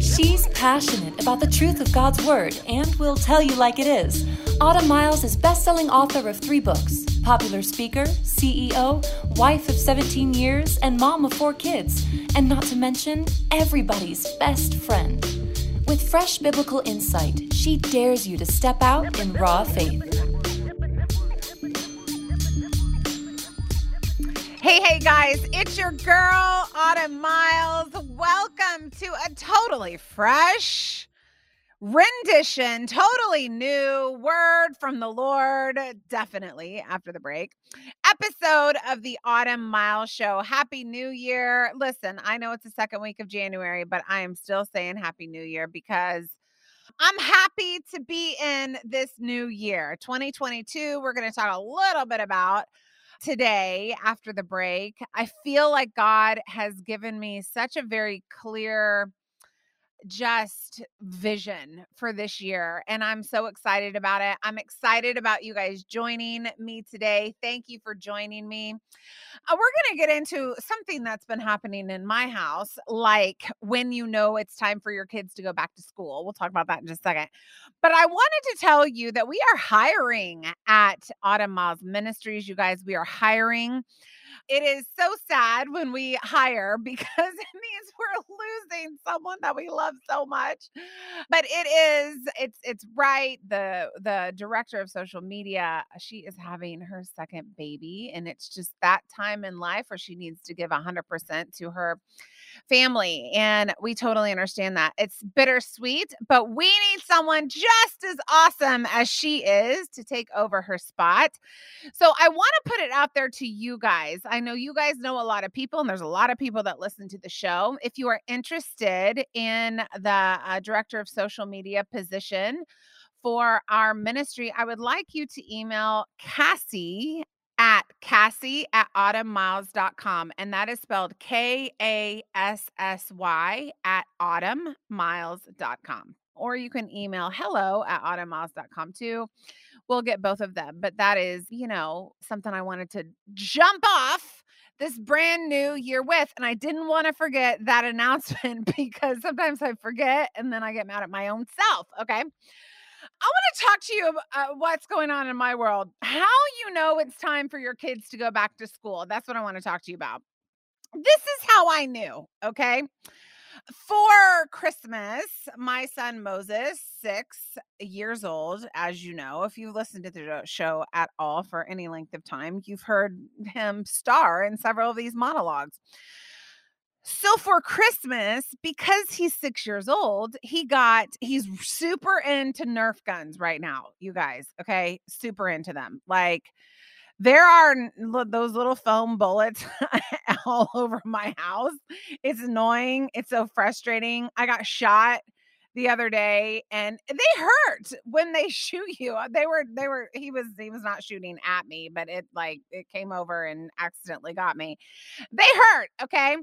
She's passionate about the truth of God's Word and will tell you like it is. Autumn Miles is best-selling author of three books, popular speaker, CEO, wife of 17 years, and mom of four kids, and not to mention everybody's best friend. With fresh biblical insight, she dares you to step out in raw faith. Hey, hey, guys, it's your girl, Autumn Miles. Welcome to a totally fresh rendition, totally new word from the Lord, definitely after the break. Episode of the Autumn Miles Show. Happy New Year. Listen, I know it's the second week of January, but I am still saying Happy New Year because I'm happy to be in this new year, 2022. We're going to talk a little bit about today after the break. I feel like God has given me such a very clear just vision for this year and I'm so excited about it. I'm excited about you guys joining me today. Thank you for joining me. Uh, we're going to get into something that's been happening in my house like when you know it's time for your kids to go back to school. We'll talk about that in just a second. But I wanted to tell you that we are hiring at Autumn Miles Ministries, you guys. We are hiring it is so sad when we hire because it means we're losing someone that we love so much. But it is it's it's right. The the director of social media, uh, she is having her second baby and it's just that time in life where she needs to give 100% to her family. And we totally understand that. It's bittersweet, but we need someone just as awesome as she is to take over her spot. So I want to put it out there to you guys. I know you guys know a lot of people, and there's a lot of people that listen to the show. If you are interested in the uh, director of social media position, for our ministry, I would like you to email Kassy Kassy at autumnmiles.com. And that is spelled K A S S Y at autumnmiles.com. Or you can email hello at autumnmiles.com too. We'll get both of them. But that is, you know, something I wanted to jump off this brand new year with. And I didn't want to forget that announcement because sometimes I forget and then I get mad at my own self. Okay. I want to talk to you about uh, what's going on in my world. How you know it's time for your kids to go back to school. That's what I want to talk to you about. This is how I knew, okay? For Christmas, my son Moses, six years old, as you know, if you've listened to the show at all for any length of time, you've heard him star in several of these monologues. So for Christmas, because he's six years old, he got, he's super into Nerf guns right now, you guys. Okay. Super into them. Like, there are those little foam bullets all over my house. It's annoying. It's so frustrating. I got shot the other day and they hurt when they shoot you. Uh, they were they were he was he was not shooting at me, but it like it came over and accidentally got me. They hurt, okay?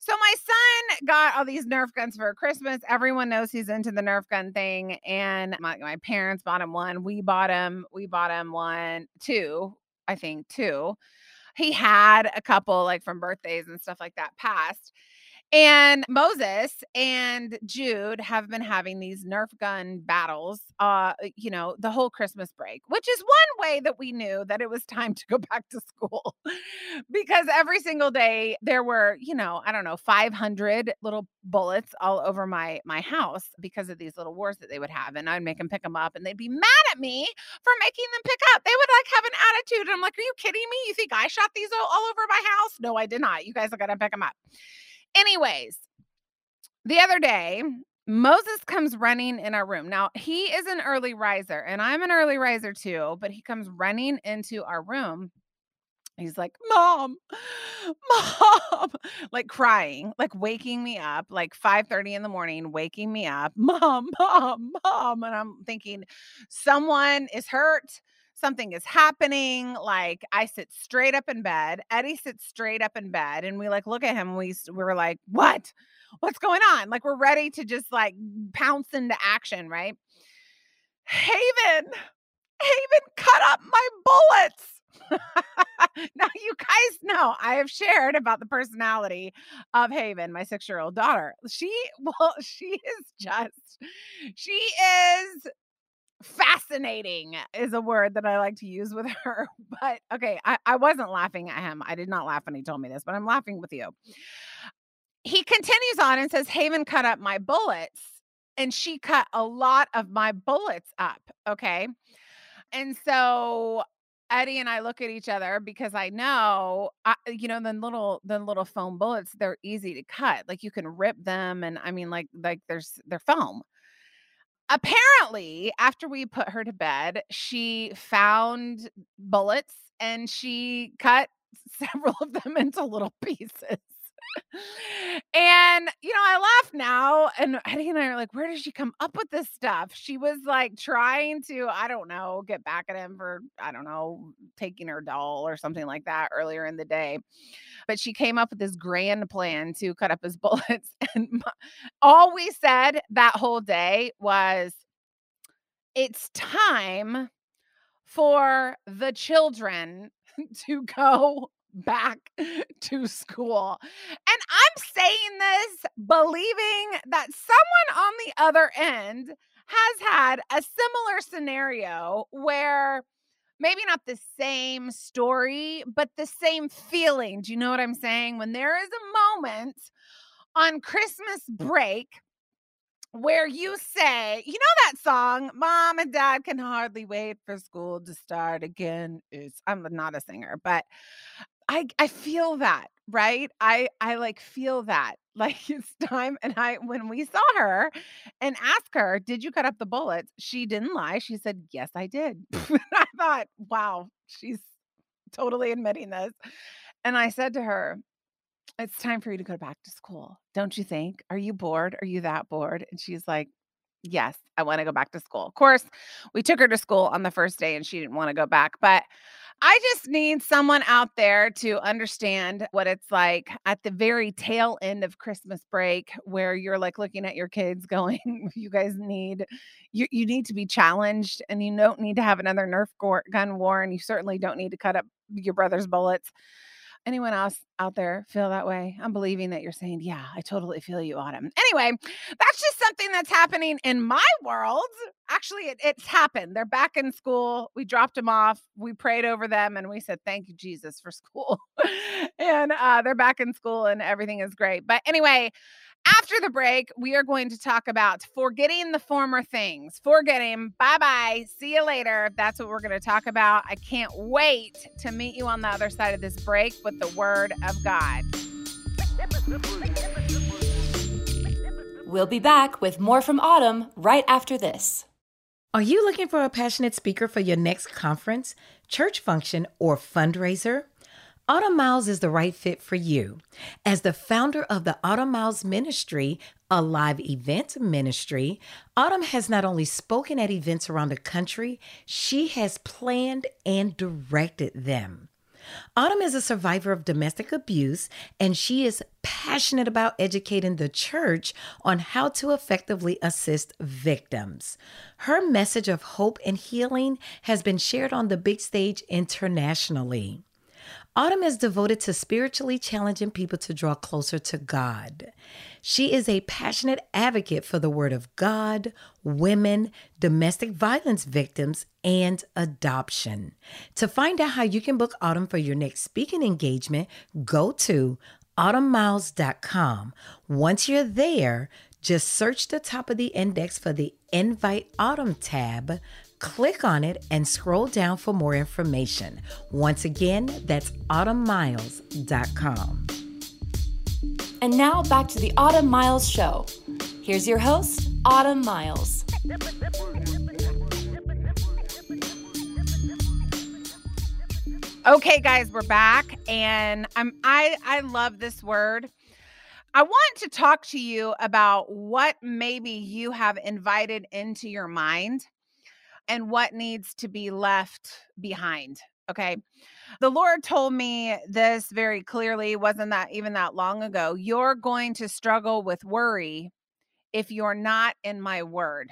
So my son got all these Nerf guns for Christmas. Everyone knows he's into the Nerf gun thing and my, my parents bought him one. We bought him we bought him one, two, I think, two. He had a couple like from birthdays and stuff like that passed. And Moses and Jude have been having these Nerf gun battles, uh, you know, the whole Christmas break, which is one way that we knew that it was time to go back to school. because every single day there were, you know, I don't know, 500 little bullets all over my my house because of these little wars that they would have. And I'd make them pick them up and they'd be mad at me for making them pick up. They would like have an attitude. And I'm like, are you kidding me? You think I shot these all, all over my house? No, I did not. You guys are going to pick them up. Anyways, the other day, Moses comes running in our room. Now, he is an early riser, and I'm an early riser too, but he comes running into our room. He's like, Mom, Mom, like crying, like waking me up, like 5 30 in the morning, waking me up, Mom, Mom, Mom. And I'm thinking, someone is hurt something is happening. Like I sit straight up in bed. Eddie sits straight up in bed, and we like look at him. And we we were like, "What? What's going on?" Like we're ready to just like pounce into action, right? Haven, Haven, cut up my bullets. now, you guys know I have shared about the personality of Haven, my six year old daughter. She, well, she is just, she is fascinating is a word that I like to use with her. But okay, I, I wasn't laughing at him. I did not laugh when he told me this, but I'm laughing with you. He continues on and says, Haven cut up my bullets, and she cut a lot of my bullets up. Okay. And so Eddie and I look at each other because I know, I, you know, the little the little foam bullets they're easy to cut. Like you can rip them, and I mean, like like there's they're foam apparently, after we put her to bed, she found bullets and she cut several of them into little pieces. And you know, I laugh now, and Eddie and I are like, "Where did she come up with this stuff?" She was like trying to, I don't know, get back at him for, I don't know, taking her doll or something like that earlier in the day but she came up with this grand plan to cut up his bullets. And my, all we said that whole day was, it's time for the children to go back to school. And I'm saying this believing that someone on the other end has had a similar scenario where maybe not the same story, but the same feeling. Do you know what I'm saying? When there is a moment on Christmas break where you say, you know that song, Mom and Dad can hardly wait for school to start again. Is I'm not a singer, but I I feel that, right? I I like feel that. Like it's time and I when we saw her and asked her, "Did you cut up the bullets?" She didn't lie. She said, "Yes, I did." I thought, "Wow, she's totally admitting this." And I said to her, "It's time for you to go back to school. Don't you think? Are you bored? Are you that bored?" And she's like, Yes, I want to go back to school. Of course, we took her to school on the first day and she didn't want to go back, but I just need someone out there to understand what it's like at the very tail end of Christmas break where you're like looking at your kids going, you guys need you you need to be challenged and you don't need to have another Nerf gun war and you certainly don't need to cut up your brother's bullets anyone else out there feel that way? I'm believing that you're saying, yeah, I totally feel you, Autumn. Anyway, that's just something that's happening in my world. Actually, it, it's happened. They're back in school. We dropped them off. We prayed over them and we said, thank you, Jesus, for school. and uh, they're back in school and everything is great. But anyway, after the break, we are going to talk about forgetting the former things. Forgetting. Bye bye. See you later. That's what we're going to talk about. I can't wait to meet you on the other side of this break with the Word of God. We'll be back with more from Autumn right after this. Are you looking for a passionate speaker for your next conference, church function, or fundraiser? Autumn Miles is the right fit for you. As the founder of the Autumn Miles Ministry, a live event ministry, Autumn has not only spoken at events around the country, she has planned and directed them. Autumn is a survivor of domestic abuse, and she is passionate about educating the church on how to effectively assist victims. Her message of hope and healing has been shared on the big stage internationally. Autumn is devoted to spiritually challenging people to draw closer to God. She is a passionate advocate for the Word of God, women, domestic violence victims, and adoption. To find out how you can book Autumn for your next speaking engagement, go to autumnmiles.com. Once you're there, just search the top of the index for the Invite Autumn tab Click on it and scroll down for more information. Once again, that's autumnmiles.com. And now back to the Autumn Miles Show. Here's your host, Autumn Miles. Okay, guys, we're back, and I'm I I love this word. I want to talk to you about what maybe you have invited into your mind and what needs to be left behind. Okay. The Lord told me this very clearly, wasn't that even that long ago. You're going to struggle with worry if you're not in my word.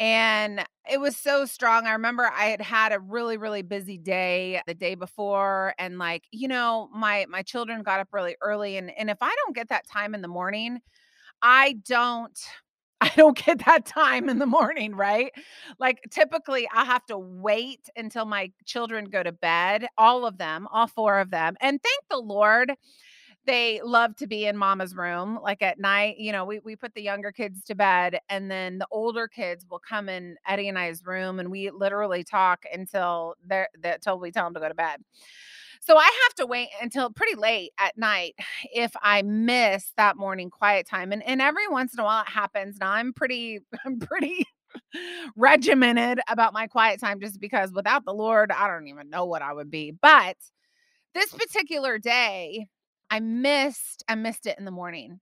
And it was so strong. I remember I had had a really really busy day the day before and like, you know, my my children got up really early and and if I don't get that time in the morning, I don't I don't get that time in the morning, right? Like typically I have to wait until my children go to bed, all of them, all four of them. And thank the Lord they love to be in mama's room like at night you know we, we put the younger kids to bed and then the older kids will come in eddie and i's room and we literally talk until they're until we tell them to go to bed so I have to wait until pretty late at night if I miss that morning quiet time. And and every once in a while it happens. Now I'm pretty I'm pretty regimented about my quiet time just because without the Lord, I don't even know what I would be. But this particular day, I missed I missed it in the morning.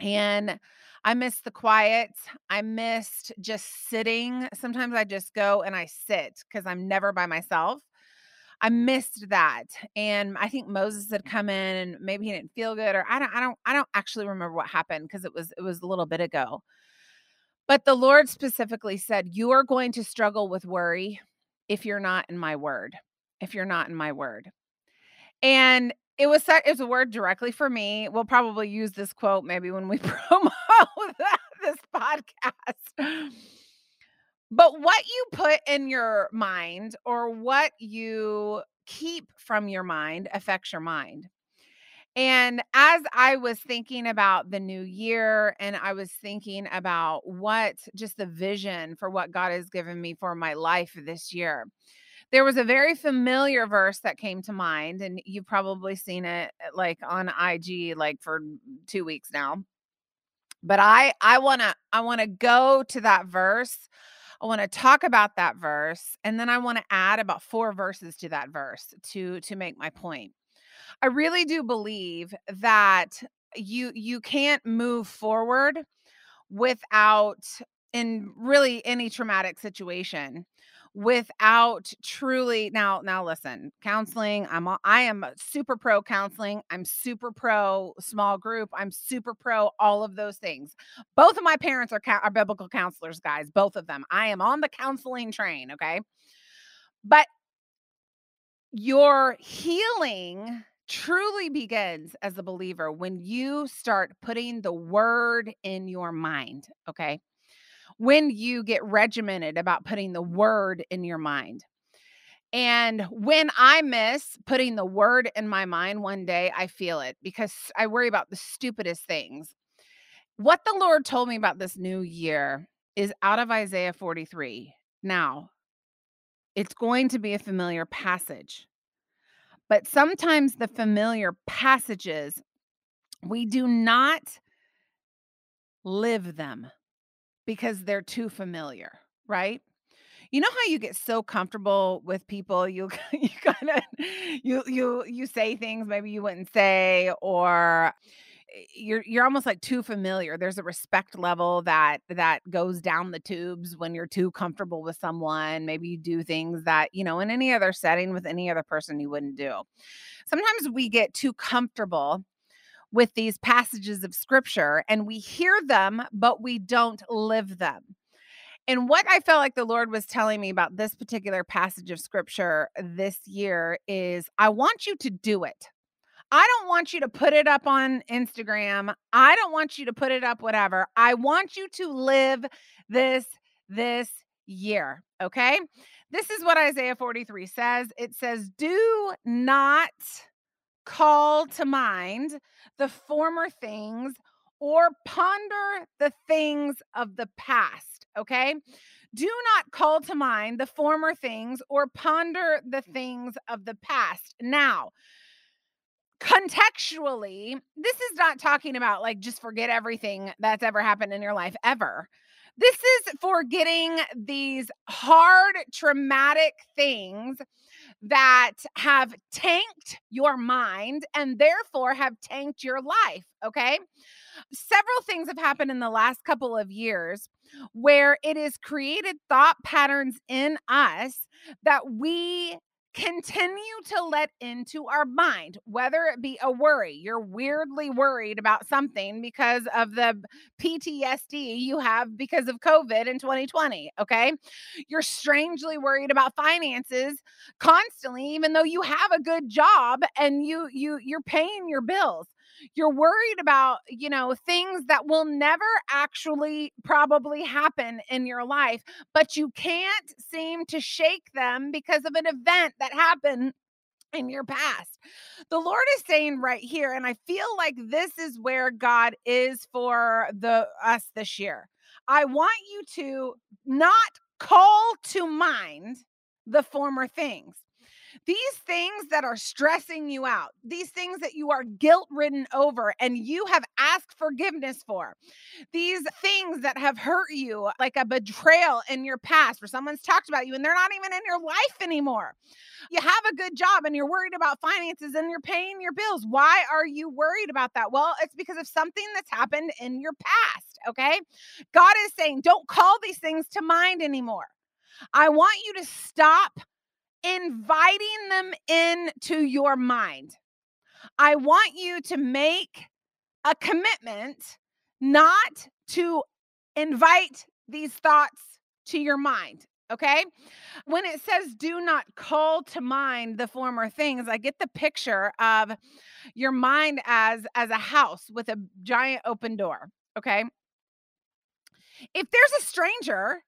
And I missed the quiet. I missed just sitting. Sometimes I just go and I sit because I'm never by myself. I missed that. And I think Moses had mm. come in and maybe he didn't feel good or I don't I don't I don't actually remember what happened because it was it was a little bit ago. But the Lord specifically said, "You are going to struggle with worry if you're not in my word. If you're not in my word." And it was set it was a word directly for me. We'll probably use this quote maybe when we promote this podcast. But what you put in your mind or what you keep from your mind affects your mind. And as I was thinking about the new year and I was thinking about what just the vision for what God has given me for my life this year, there was a very familiar verse that came to mind. And you've probably seen it eh, like on IG like for two weeks now. But I I wanna I wanna go to that verse I want to talk about that verse and then I want to add about four verses to that verse to to make my point. I really do believe that you you can't move forward without in really any traumatic situation without truly now now listen counseling i'm i am super pro counseling i'm super pro small group i'm super pro all of those things. Both of my parents are, are biblical counselors guys both of them. I am on the counseling train okay? But your healing truly begins as a believer when you start putting the word in your mind okay when you get regimented about putting the word in your mind. And when I miss putting the word in my mind one day, I feel it because I worry about the stupidest things. What the Lord told me about this new year is out of Isaiah 43. Now, it's going to be a familiar passage, but sometimes the familiar passages, we do not live them because they're too familiar, right? You know how you get so comfortable with people, you you kind of you you you say things maybe you wouldn't say or eh, you're you're almost like too familiar. There's a respect level that that goes down the tubes when you're too comfortable with someone. Maybe you do things that, you know, in any other setting with any other person you wouldn't do. Sometimes we get too comfortable with these passages of scripture and we hear them, but we don't live them. And what I felt like the Lord was telling me about this particular passage of scripture this year is I want you to do it. I don't want you to put it up on Instagram. I don't want you to put it up whatever. I want you to live this this year, okay? This is what Isaiah 43 says. It says, "Do not call to mind the former things or ponder the things of the past. Okay. Do not call to mind the former things or ponder the things of the past. Now, contextually, this is not talking about like just forget everything that's ever happened in your life ever. This is forgetting these hard, traumatic things that have tanked your mind and therefore have tanked your life. Okay. Several things have happened in the last couple of years where it has created thought patterns in us that we continue to let into our mind, whether it be a worry, you're weirdly worried about something because of the PTSD you have because of COVID in 2020. Okay. You're strangely worried about finances constantly, even though you have a good job and you, you, you're paying your bills you're worried about, you know, things that will never actually probably happen in your life, but you can't seem to shake them because of an event that happened in your past. The Lord is saying right here and I feel like this is where God is for the us this year. I want you to not call to mind the former things. These things that are stressing you out, these things that you are guilt ridden over and you have asked forgiveness for, these things that have hurt you, like a betrayal in your past where someone's talked about you and they're not even in your life anymore. You have a good job and you're worried about finances and you're paying your bills. Why are you worried about that? Well, it's because of something that's happened in your past. Okay. God is saying, don't call these things to mind anymore. I want you to stop inviting them into your mind. I want you to make a commitment not to invite these thoughts to your mind. Okay. When it says do not call to mind the former things, I get the picture of your mind as as a house with a giant open door. Okay. If there's a stranger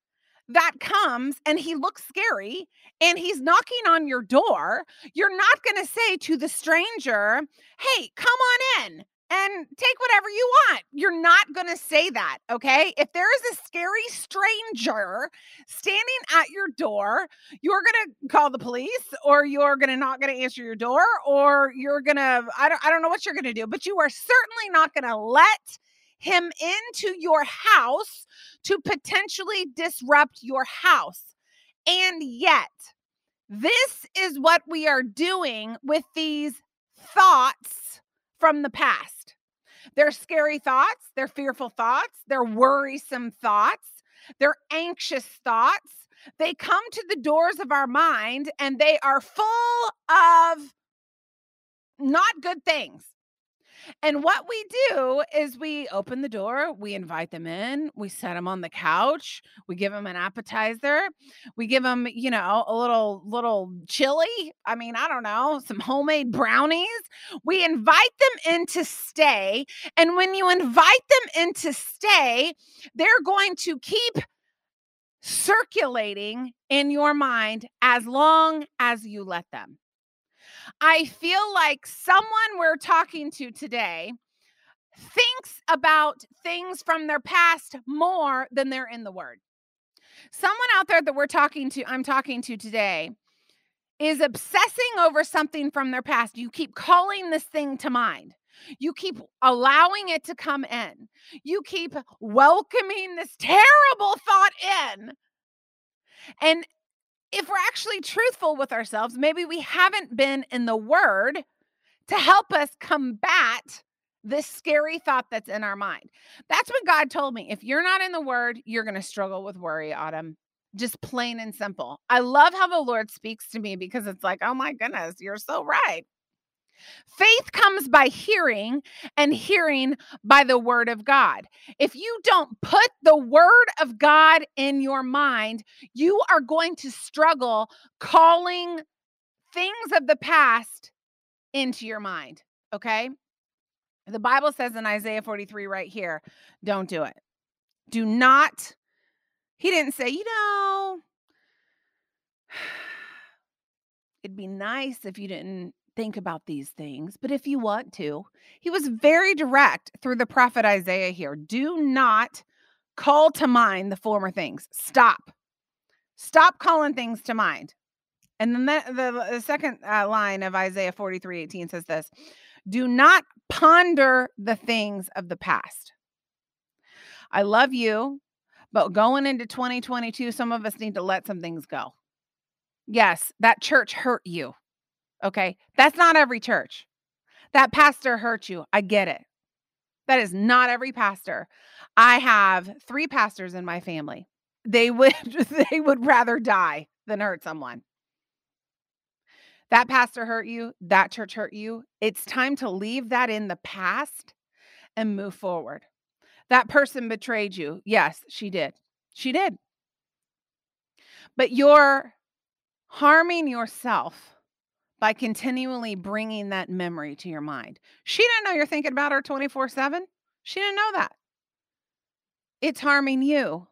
that comes and he looks scary and he's knocking on your door, you're not going to say to the stranger, Hey, come on in and take whatever you want. You're not going to say that, okay? If there is a scary stranger standing at your door, you're going to call the police or you're going to not going to answer your door or you're going to I don't I don't know what you're going to do, but you are certainly not going to let him into your house to potentially disrupt your house. And yet, this is what we are doing with these thoughts from the past. They're scary thoughts, they're fearful thoughts, they're worrisome thoughts, they're anxious thoughts. They come to the doors of our mind and they are full of not good things. And what we do is we open the door, we invite them in, we set them on the couch, we give them an appetizer, we give them, you know, a little little chili. I mean, I don't know, some homemade brownies. We invite them in to stay, and when you invite them in to stay, they're going to keep circulating in your mind as long as you let them. I feel like someone we're talking to today thinks about things from their past more than they're in the word. Someone out there that we're talking to, I'm talking to today, is obsessing over something from their past. You keep calling this thing to mind. You keep allowing it to come in. You keep welcoming this terrible thought in. And if we're actually truthful with ourselves, maybe we haven't been in the word to help us combat this scary thought that's in our mind. That's what God told me. If you're not in the word, you're going to struggle with worry, Autumn. Just plain and simple. I love how the Lord speaks to me because it's like, oh my goodness, you're so right. Faith comes by hearing, and hearing by the word of God. If you don't put the word of God in your mind, you are going to struggle calling things of the past into your mind. Okay. The Bible says in Isaiah 43 right here, don't do it. Do not, he didn't say, you know, it'd be nice if you didn't think about these things, but if you want to, he was very direct through the prophet Isaiah here. Do not call to mind the former things. Stop. Stop calling things to mind. And then the, the, the second uh, line of Isaiah 43 18 says this Do not ponder the things of the past. I love you, but going into 2022, some of us need to let some things go. Yes, that church hurt you. Okay. That's not every church. That pastor hurt you. I get it. That is not every pastor. I have three pastors in my family. They would they would rather die than hurt someone. That pastor hurt you, that church hurt you. It's time to leave that in the past and move forward. That person betrayed you. Yes, she did. She did. But you're harming yourself by continually bringing that memory to your mind. She didn't know you're thinking about her 24 7. She didn't know that. It's harming you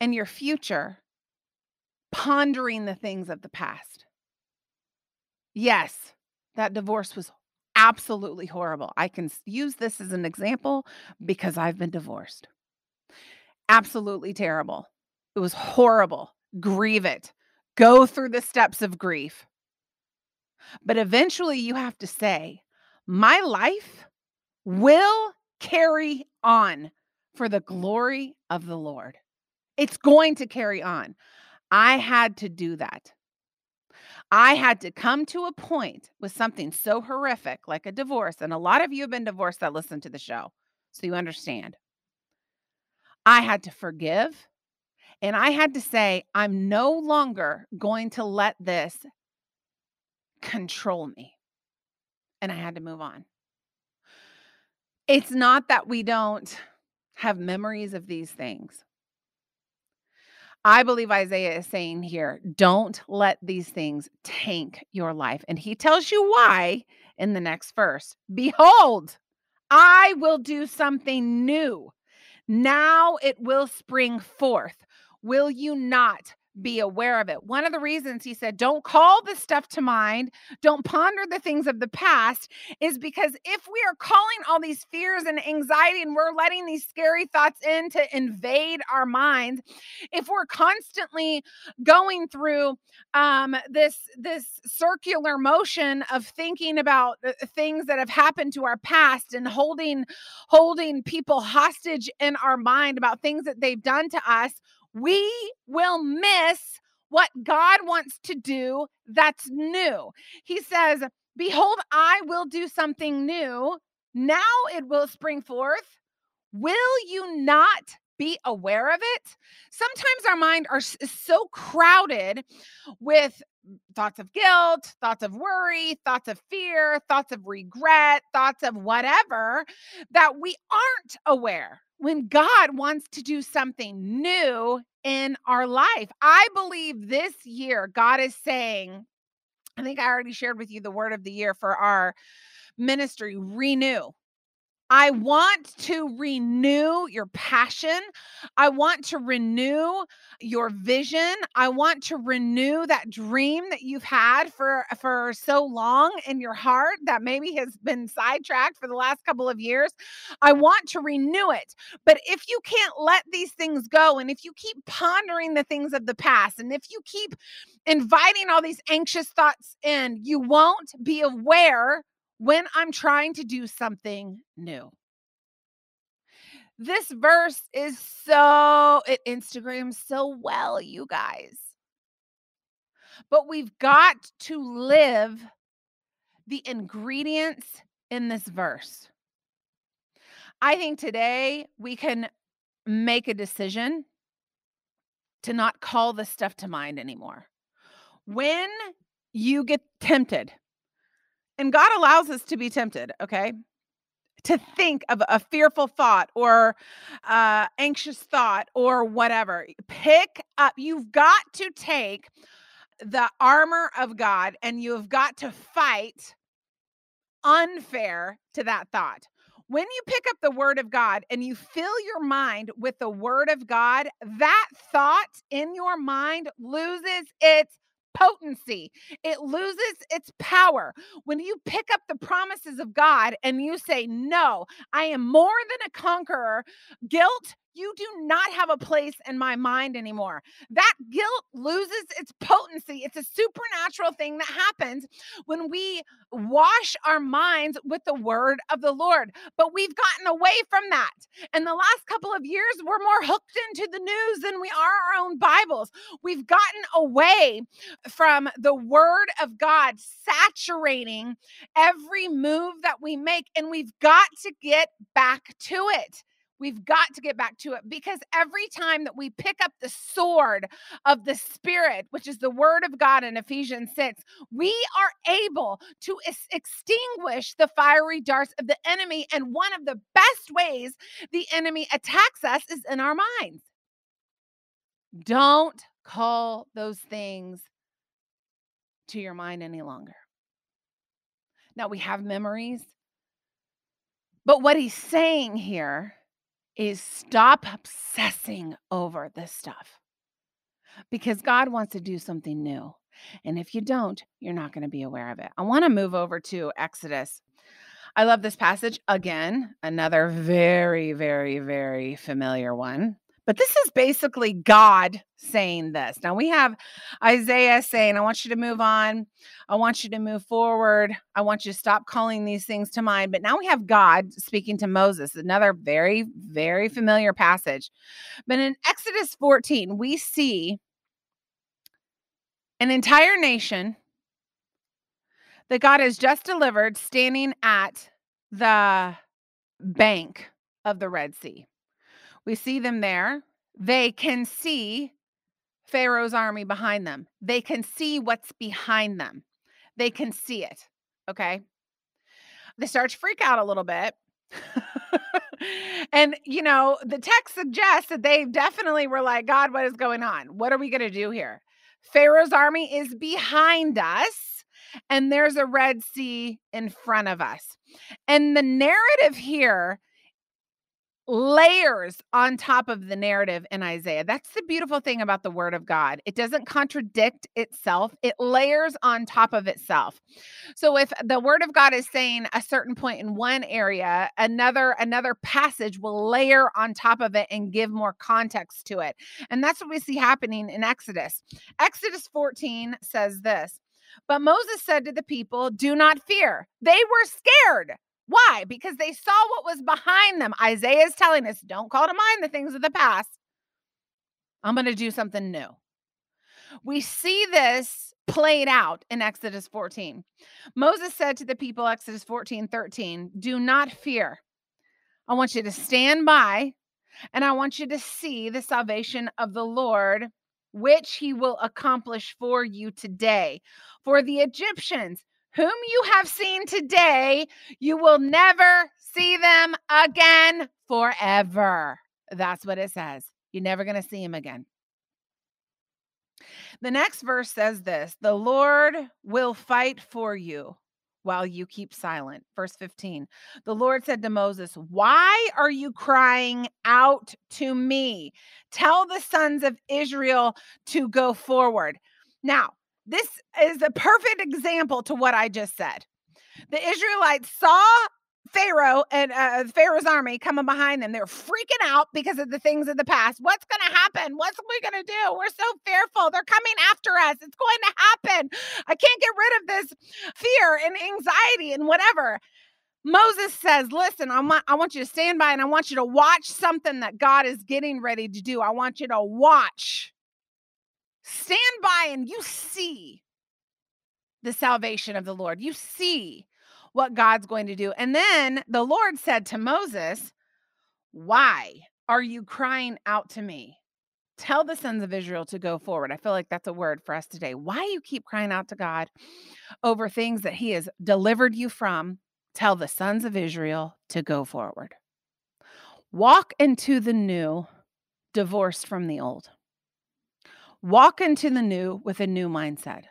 and your future, pondering the things of the past. Yes, that divorce was absolutely horrible. I can use this as an example because I've been divorced. Absolutely terrible. It was horrible. Grieve it. Go through the steps of grief. But eventually you have to say, my life will carry on for the glory of the Lord. It's going to carry on. I had to do that. I had to come to a point with something so horrific like a divorce. And a lot of you have been divorced that listen to the show. So you understand. I had to forgive. And I had to say, I'm no longer going to let this control me. And I had to move on. It's not that we don't have memories of these things. I believe Isaiah is saying here, don't let these things tank your life. And he tells you why in the next verse. Behold, I will do something new. Now it will spring forth. Will you not be aware of it. One of the reasons he said, don't call this stuff to mind, don't ponder the things of the past, is because if we are calling all these fears and anxiety and we're letting these scary thoughts in to invade our minds, if we're constantly going through um, this this circular motion of thinking about uh, things that have happened to our past and holding holding people hostage in our mind about things that they've done to us we will miss what God wants to do that's new. He says, Behold, I will do something new. Now it will spring forth. Will you not be aware of it? Sometimes our mind are so crowded with thoughts of guilt, thoughts of worry, thoughts of fear, thoughts of regret, thoughts of whatever that we aren't aware when God wants to do something new in our life. I believe this year God is saying, I think I already shared with you the word of the year for our ministry renew. I want to renew your passion. I want to renew your vision. I want to renew that dream that you've had for for so long in your heart that maybe has been sidetracked for the last couple of years. I want to renew it. But if you can't let these things go and if you keep pondering the things of the past and if you keep inviting all these anxious thoughts in, you won't be aware when I'm trying to do something new. This verse is so, it Instagrams so well, you guys. But we've got to live the ingredients in this verse. I think today we can make a decision to not call this stuff to mind anymore. When you get tempted, and God allows us to be tempted, okay? To think of a fearful thought or uh, anxious thought or whatever. Pick up, you've got to take the armor of God and you've got to fight unfair to that thought. When you pick up the word of God and you fill your mind with the word of God, that thought in your mind loses its potency, it loses its power. When you pick up the promises of God and you say, No, I am more than a conqueror, guilt, you do not have a place in my mind anymore. That guilt loses its potency. It's a supernatural thing that happens when we wash our minds with the word of the Lord. But we've gotten away from that. And the last couple of years, we're more hooked into the news than we are our own Bibles. We've gotten away from the word of God saturating every move that we make, and we've got to get back to it. We've got to get back to it because every time that we pick up the sword of the Spirit, which is the word of God in Ephesians 6, we are able to es- extinguish the fiery darts of the enemy. And one of the best ways the enemy attacks us is in our minds. Don't call those things to your mind any longer. Now we have memories, but what he's saying here is stop obsessing over this stuff because God wants to do something new. And if you don't, you're not going to be aware of it. I want to move over to Exodus. I love this passage. Again, another very, very, very familiar one. But this is basically God saying this. Now we have Isaiah saying, I want you to move on. I want you to move forward. I want you to stop calling these things to mind. But now we have God speaking to Moses, another very, very familiar passage. But in Exodus 14, we see an entire nation that God has just delivered standing at the bank of the Red Sea. We see them there. They can see Pharaoh's army behind them. They can see what's behind them. They can see it. Okay. They start to freak out a little bit. and, you know, the text suggests that they definitely were like, God, what is going on? What are we going to do here? Pharaoh's army is behind us, and there's a Red Sea in front of us. And the narrative here layers on top of the narrative in Isaiah. That's the beautiful thing about the word of God. It doesn't contradict itself, it layers on top of itself. So if the word of God is saying a certain point in one area, another another passage will layer on top of it and give more context to it. And that's what we see happening in Exodus. Exodus 14 says this, but Moses said to the people, "Do not fear." They were scared. Why? Because they saw what was behind them. Isaiah is telling us don't call to mind the things of the past. I'm going to do something new. We see this played out in Exodus 14. Moses said to the people, Exodus 14, 13, do not fear. I want you to stand by and I want you to see the salvation of the Lord, which he will accomplish for you today. For the Egyptians, whom you have seen today, you will never see them again forever. That's what it says. You're never going to see him again. The next verse says this The Lord will fight for you while you keep silent. Verse 15 The Lord said to Moses, Why are you crying out to me? Tell the sons of Israel to go forward. Now, this is a perfect example to what I just said. The Israelites saw Pharaoh and uh, Pharaoh's army coming behind them. They're freaking out because of the things of the past. What's going to happen? What's we going to do? We're so fearful. They're coming after us. It's going to happen. I can't get rid of this fear and anxiety and whatever. Moses says, Listen, I want, I want you to stand by and I want you to watch something that God is getting ready to do. I want you to watch stand by and you see the salvation of the Lord. You see what God's going to do. And then the Lord said to Moses, Why are you crying out to me? Tell the sons of Israel to go forward. I feel like that's a word for us today. Why you keep crying out to God over things that He has delivered you from? Tell the sons of Israel to go forward. Walk into the new, divorced from the old walk into the new with a new mindset.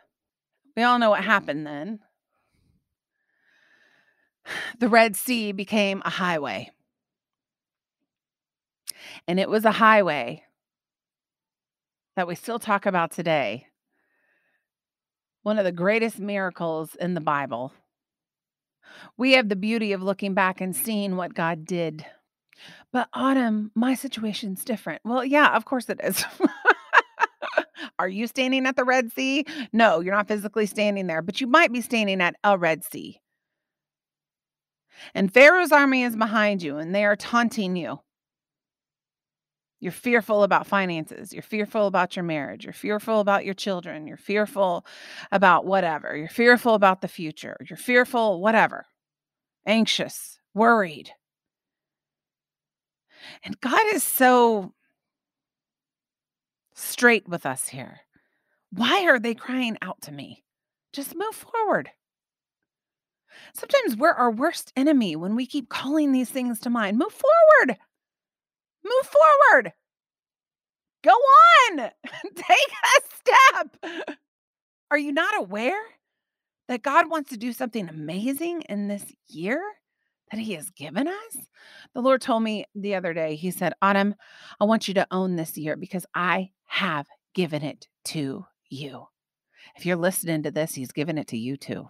We all know what mm-hmm. happened then. The Red Sea became a highway. And it was a highway that we still talk about today. One of the greatest miracles in the Bible. We have the beauty of looking back and seeing what God did. But Autumn, my situation's different. Well, yeah, of course it is. Are you standing at the Red Sea? No, you're not physically standing there, but you might be standing at a Red Sea. And Pharaoh's army is behind you and they are taunting you. You're fearful about finances. You're fearful about your marriage. You're fearful about your children. You're fearful about whatever. You're fearful about the future. You're fearful, whatever. Anxious, worried. And God is so straight with us here. Why are they crying out to me? Just move forward. Sometimes we're our worst enemy when we keep calling these things to mind. Move forward. Move forward. Go on. Take a step. Are you not aware that God wants to do something amazing in this year that He has given us? The Lord told me the other day, He said, Autumn, I want you to own this year because I have given it to you. If you're listening to this, He's given it to you too.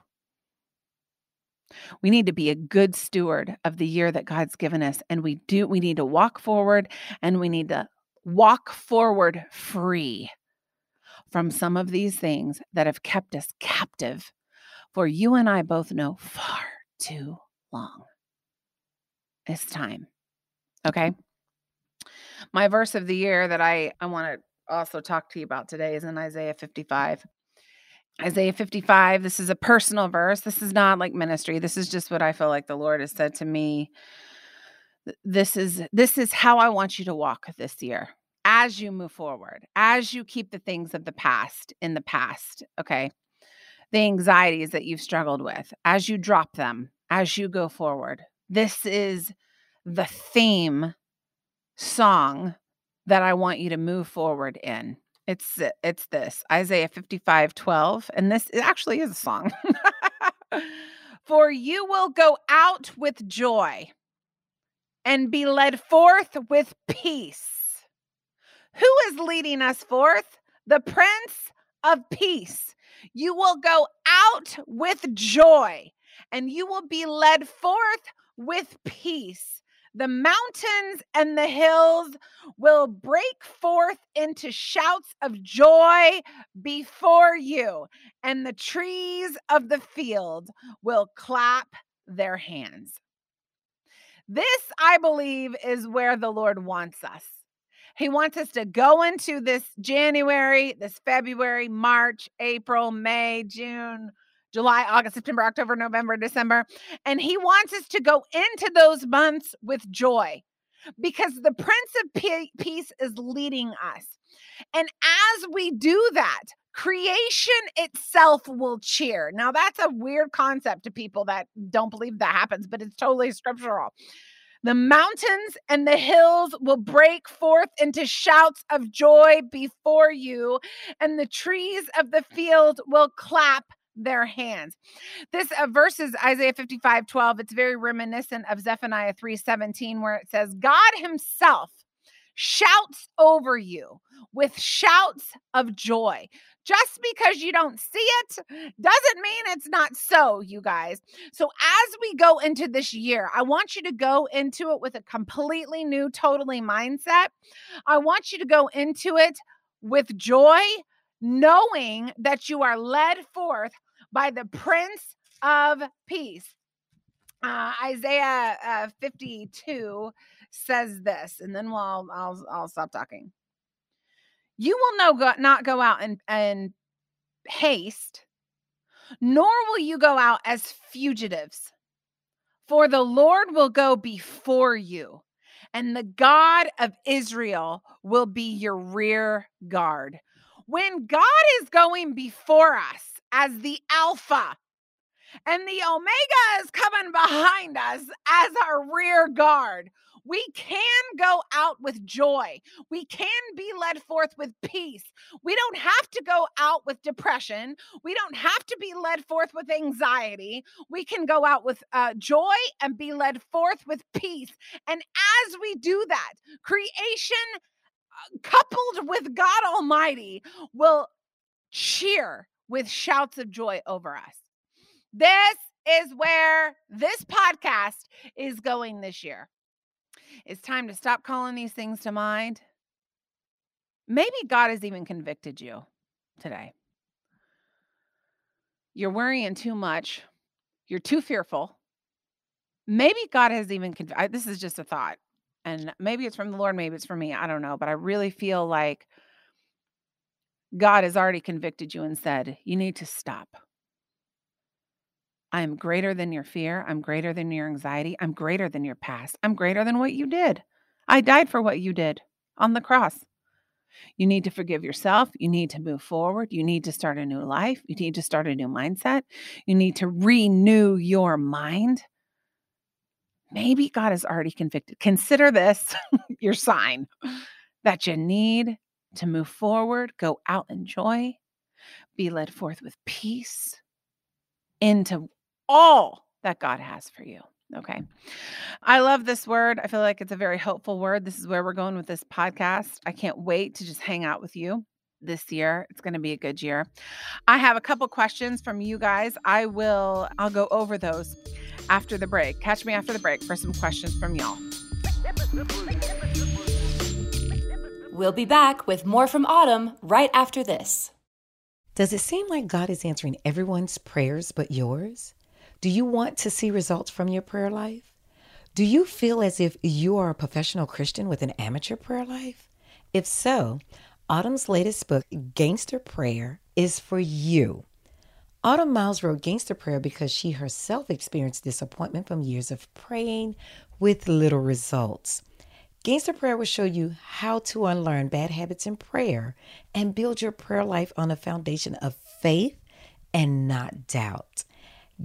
We need to be a good steward of the year that God's given us. And we do, we need to walk forward and we need to walk forward free from some of these things that have kept us captive for you and I both know far too long. It's time. Okay. My verse of the year that I, I want to also talk to you about today is in Isaiah 55. Isaiah 55, this is a personal verse. This is not like ministry. This is just what I feel like the Lord has said to me. This is this is how I want you to walk this year as you move forward, as you keep the things of the past in the past, okay? The anxieties that you've struggled with, as you drop them, as you go forward. This is the theme song that I want you to move forward in. It's uh, it's this Isaiah 55 12. And this actually is a song. For you will go out with joy and be led forth with peace. Who is leading us forth? The Prince of Peace. You will go out with joy and you will be led forth with peace. The mountains and the hills will break forth into shouts of joy before you, and the trees of the field will clap their hands. This, I believe, is where the Lord wants us. He wants us to go into this January, this February, March, April, May, June, July, August, September, October, November, December. And he wants us to go into those months with joy because the Prince of Peace is leading us. And as we do that, creation itself will cheer. Now, that's a weird concept to people that don't believe that happens, but it's totally scriptural. The mountains and the hills will break forth into shouts of joy before you, and the trees of the field will clap their hands. This uh, verse is Isaiah 55 12. It's very reminiscent of Zephaniah 3 17, where it says, God Himself shouts over you with shouts of joy. Just because you don't see it doesn't mean it's not so, you guys. So, as we go into this year, I want you to go into it with a completely new, totally mindset. I want you to go into it with joy, knowing that you are led forth by the Prince of Peace. Uh, Isaiah uh, 52 says this, and then we'll, I'll, I'll, stop talking. You will no go, not go out and, and haste, nor will you go out as fugitives. For the Lord will go before you, and the God of Israel will be your rear guard. When God is going before us as the Alpha, and the Omega is coming behind us as our rear guard we can go out with joy. We can be led forth with peace. We don't have to go out with depression. We don't have to be led forth with anxiety. We can go out with uh, joy and be led forth with peace. And as we do that, creation uh, coupled with God Almighty will cheer with shouts of joy over us. This is where this podcast is going this year. It's time to stop calling these things to mind. Maybe God has even convicted you today. You're worrying too much. You're too fearful. Maybe God has even conv- this is just a thought. And maybe it's from the Lord, maybe it's from me. I don't know, but I really feel like God has already convicted you and said, you need to stop. I'm greater than your fear. I'm greater than your anxiety. I'm greater than your past. I'm greater than what you did. I died for what you did on the cross. You need to forgive yourself. You need to move forward. You need to start a new life. You need to start a new mindset. You need to renew your mind. Maybe God has already convicted. Consider this your sign that you need to move forward, go out in joy, be led forth with peace into all that God has for you. Okay. I love this word. I feel like it's a very hopeful word. This is where we're going with this podcast. I can't wait to just hang out with you this year. It's going to be a good year. I have a couple questions from you guys. I will I'll go over those after the break. Catch me after the break for some questions from y'all. We'll be back with more from Autumn right after this. Does it seem like God is answering everyone's prayers but yours? Do you want to see results from your prayer life? Do you feel as if you are a professional Christian with an amateur prayer life? If so, Autumn's latest book, Gangster Prayer, is for you. Autumn Miles wrote Gangster Prayer because she herself experienced disappointment from years of praying with little results. Gangster Prayer will show you how to unlearn bad habits in prayer and build your prayer life on a foundation of faith and not doubt.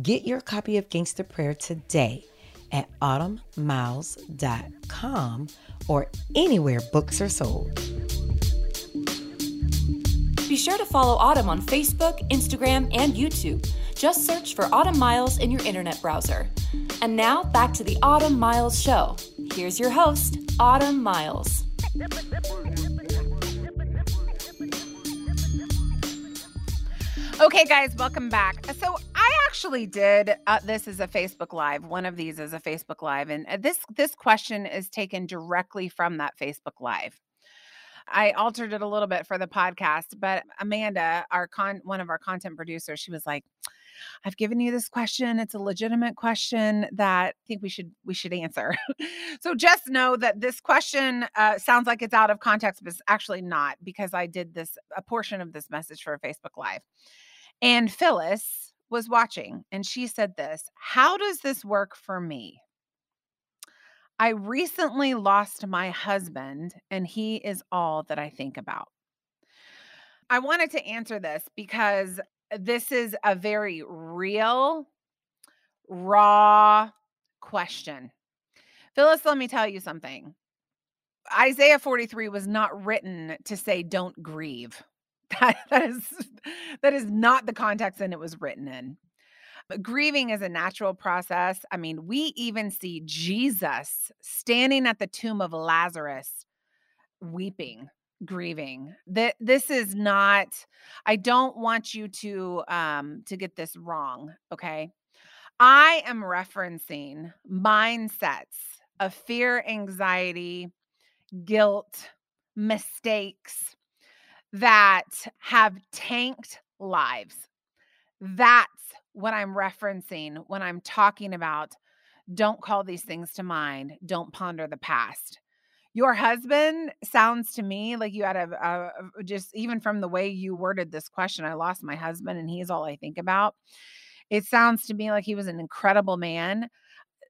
Get your copy of Gangster Prayer today at autumnmiles.com or anywhere books are sold. Be sure to follow Autumn on Facebook, Instagram, and YouTube. Just search for Autumn Miles in your internet browser. And now back to the Autumn Miles Show. Here's your host, Autumn Miles. Okay, guys, welcome back. So I actually did uh, this is a Facebook Live. One of these is a Facebook Live, and uh, this this question is taken directly from that Facebook Live. I altered it a little bit for the podcast, but Amanda, our con one of our content producers, she was like, I've given you this question. It's a legitimate question that I think we should we should answer. so just know that this question uh, sounds like it's out of context, but it's actually not because I did this a portion of this message for a Facebook Live. And Phyllis was watching and she said this How does this work for me? I recently lost my husband, and he is all that I think about. I wanted to answer this because this is a very real, raw question. Phyllis, let me tell you something. Isaiah 43 was not written to say, don't grieve. That, that is that is not the context and it was written in. But grieving is a natural process. I mean, we even see Jesus standing at the tomb of Lazarus weeping, grieving. That this is not I don't want you to um to get this wrong, okay? I am referencing mindsets of fear, anxiety, guilt, mistakes that have tanked lives. That's what I'm referencing when I'm talking about don't call these things to mind, don't ponder the past. Your husband sounds to me like you had a, a, just even from the way you worded this question. I lost my husband and he's all I think about. It sounds to me like he was an incredible man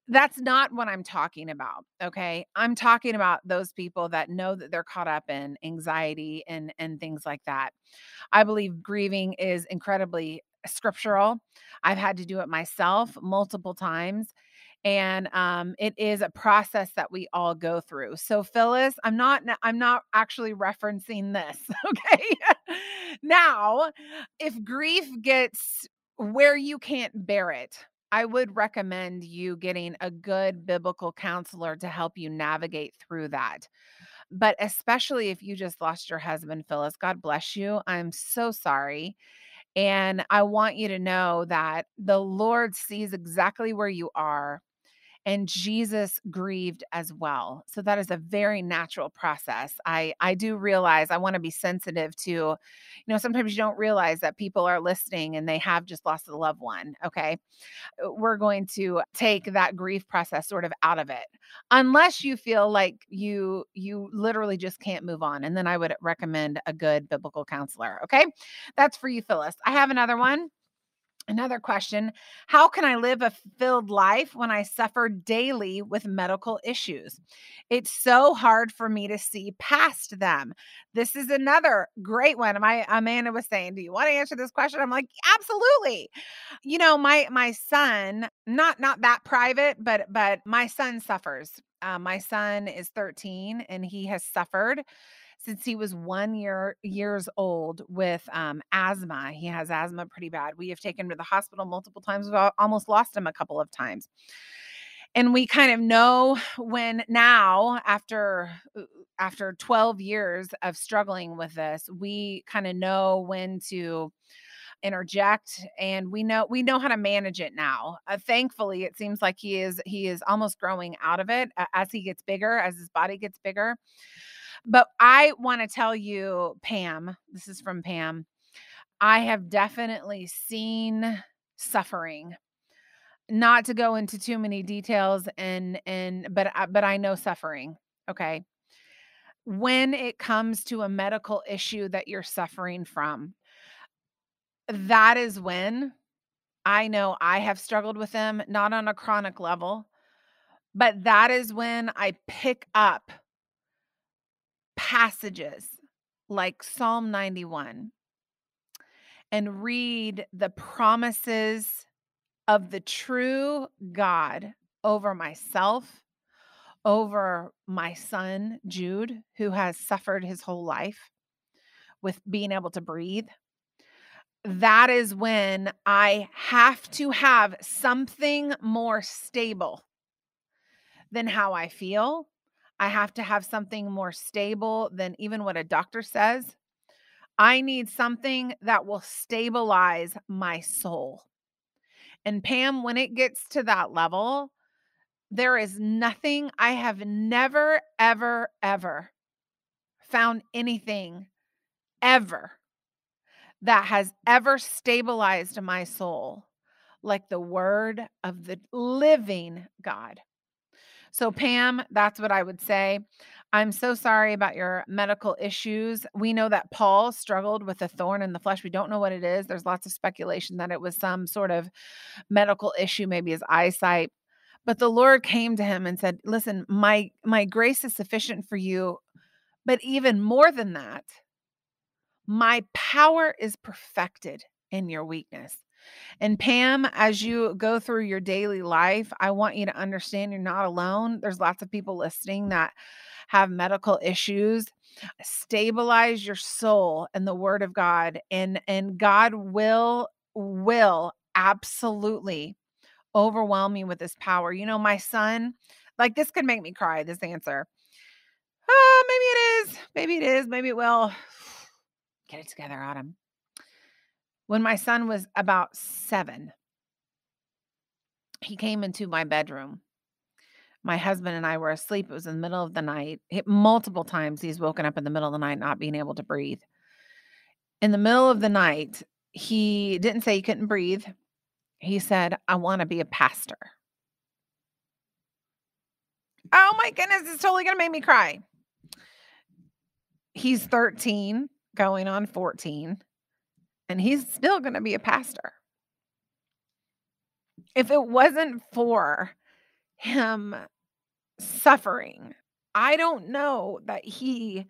that's not what I'm talking about. Okay. I'm talking about those people that know that they're caught up in anxiety and, and things like that. I believe grieving is incredibly scriptural. I've had to do it myself multiple times. And um, it is a process that we all go through. So, Phyllis, I'm not. I'm not actually referencing this. Okay. now, if grief gets where you can't bear it, I would recommend you getting a good biblical counselor to help you navigate through that. But especially if you just lost your husband, Phyllis, God bless you. I'm so sorry. And I want you to know that the Lord sees exactly where you are and Jesus grieved as well. So that is a very natural process. I I do realize I want to be sensitive to you know sometimes you don't realize that people are listening and they have just lost a loved one, okay? Uh, we're going to take that grief process sort of out of it. Unless you feel like you you literally just can't move on and then I would recommend a good biblical counselor, okay? That's for you Phyllis. I have another one Another question How can I live a filled life when I suffer daily with medical issues? It's so hard for me to see past them. This is another great one. My Amanda was saying, Do you want to answer this question? I'm like, Absolutely. You know, my my son, not not that private, but but my son suffers. Uh, my son is 13 and he has suffered since he was one year years old with um, asthma. He has asthma pretty bad. We have taken him to the hospital multiple times. We've almost lost him a couple of times. And we kind of know when now, after uh, after 12 years of struggling with this, we kind of know when to interject and we know we know how to manage it now uh, thankfully it seems like he is he is almost growing out of it uh, as he gets bigger as his body gets bigger but I want to tell you, Pam, this is from Pam. I have definitely seen suffering. Not to go into too many details and and but but I know suffering, okay? When it comes to a medical issue that you're suffering from, that is when I know I have struggled with them, not on a chronic level, but that is when I pick up passages like Psalm 91 and read the promises of the true God over myself, over my son, Jude, who has suffered his whole life with being able to breathe. That is when I have to have something more stable than how I feel, I have to have something more stable than even what a doctor says. I need something that will stabilize my soul. And Pam, when it gets to that level, there is nothing, I have never, ever, ever found anything ever that has ever stabilized my soul like the word of the living God. So, Pam, that's what I would say. I'm so sorry about your medical issues. We know that Paul struggled with a thorn in the flesh. We don't know what it is. There's lots of speculation that it was some sort of medical issue, maybe his eyesight. But the Lord came to him and said, "Listen, my my grace is sufficient for you, but even more than that, my power is perfected in your weakness." And Pam, as you go through your daily life, I want you to understand you're not alone. There's lots of people listening that have medical issues. Stabilize your soul in the word of God and and God will will absolutely overwhelm you with his power. You know, my son, like this could make me cry this answer. Uh, maybe it is. Maybe it is. Maybe it will. Get it together, Autumn when my son was about seven, he came into my bedroom. My husband and I were asleep. It was in the middle of the night. multiple times he's woken up in the middle of the night not being able to breathe. In the middle of the night, he didn't say he couldn't breathe. He said, I want to be a pastor. Oh my goodness, it's totally going to make me cry. He's 13, going on 14 and he's still going to be a pastor. If it wasn't for him suffering, I don't know that he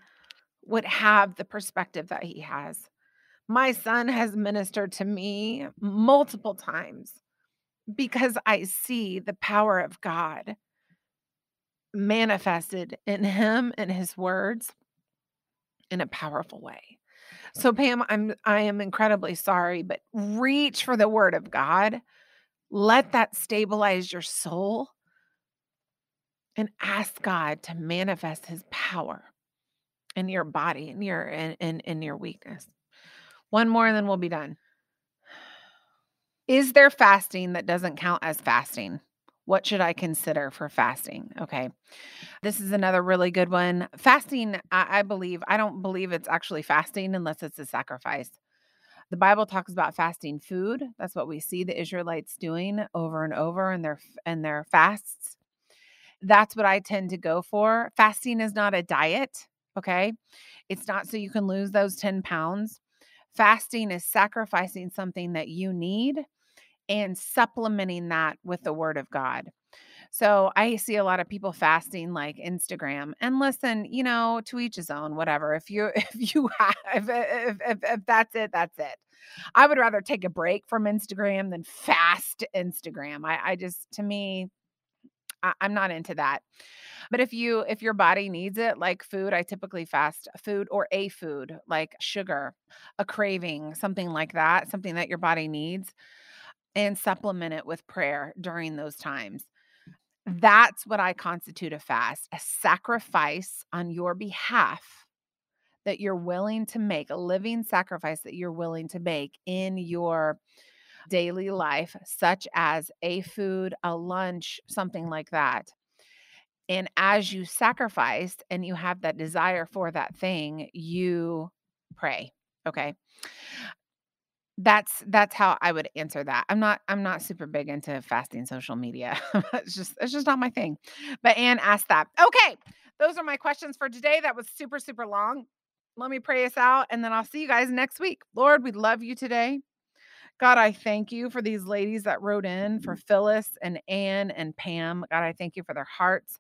would have the perspective that he has. My son has ministered to me multiple times because I see the power of God manifested in him and his words in a powerful way. So Pam, I'm I am incredibly sorry, but reach for the word of God. Let that stabilize your soul and ask God to manifest his power in your body and your in, in, in your weakness. One more and then we'll be done. Is there fasting that doesn't count as fasting? What should I consider for fasting? Okay. This is another really good one. Fasting, I, I believe, I don't believe it's actually fasting unless it's a sacrifice. The Bible talks about fasting food. That's what we see the Israelites doing over and over in their in their fasts. That's what I tend to go for. Fasting is not a diet, okay? It's not so you can lose those 10 pounds. Fasting is sacrificing something that you need and supplementing that with the word of God. So I see a lot of people fasting like Instagram. And listen, you know, to each his own, whatever. If you if you have if, if, if that's it, that's it. I would rather take a break from Instagram than fast Instagram. I, I just to me, I, I'm not into that. But if you if your body needs it, like food, I typically fast food or a food like sugar, a craving, something like that, something that your body needs, and supplement it with prayer during those times. That's what I constitute a fast, a sacrifice on your behalf that you're willing to make, a living sacrifice that you're willing to make in your daily life, such as a food, a lunch, something like that. And as you sacrifice and you have that desire for that thing, you pray. Okay that's that's how I would answer that. I'm not I'm not super big into fasting social media. it's just it's just not my thing. But Anne asked that. Okay, those are my questions for today. That was super super long. Let me pray us out, and then I'll see you guys next week. Lord, we love you today. God, I thank you for these ladies that wrote in for mm-hmm. Phyllis and Anne and Pam. God, I thank you for their hearts.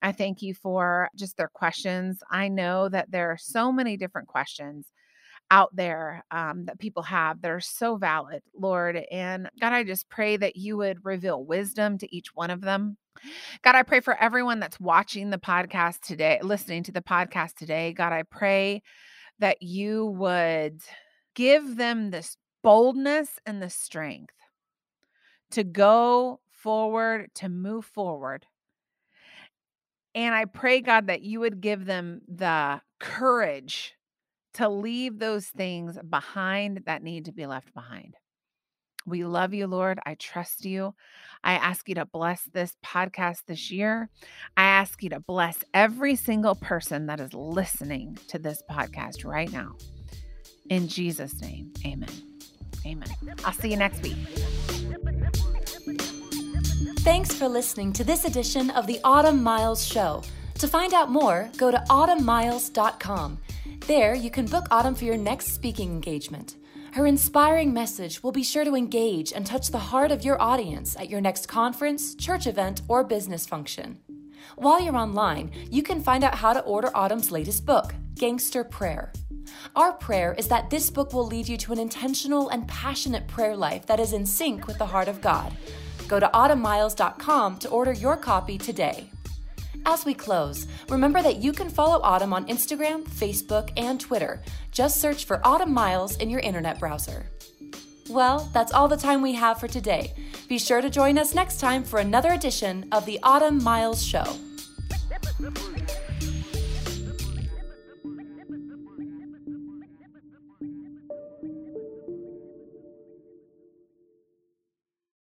I thank you for just their questions. I know that there are so many different questions out there um, that people have that are so valid, Lord. And God, I just pray that you would reveal wisdom to each one of them. God, I pray for everyone that's watching the podcast today, listening to the podcast today. God, I pray that you would give them this boldness and the strength to go forward, to move forward. And I pray, God, that you would give them the courage to leave those things behind that need to be left behind. We love you, Lord. I trust you. I ask you to bless this podcast this year. I ask you to bless every single person that is listening to this podcast right now. In Jesus' name, amen. Amen. I'll see you next week. Thanks for listening to this edition of the Autumn Miles Show. To find out more, go to autumnmiles.com there, you can book Autumn for your next speaking engagement. Her inspiring message will be sure to engage and touch the heart of your audience at your next conference, church event, or business function. While you're online, you can find out how to order Autumn's latest book, Gangster Prayer. Our prayer is that this book will lead you to an intentional and passionate prayer life that is in sync with the heart of God. Go to autumnmiles.com to order your copy today. As we close, remember that you can follow Autumn on Instagram, Facebook, and Twitter. Just search for Autumn Miles in your internet browser. Well, that's all the time we have for today. Be sure to join us next time for another edition of the Autumn Miles Show.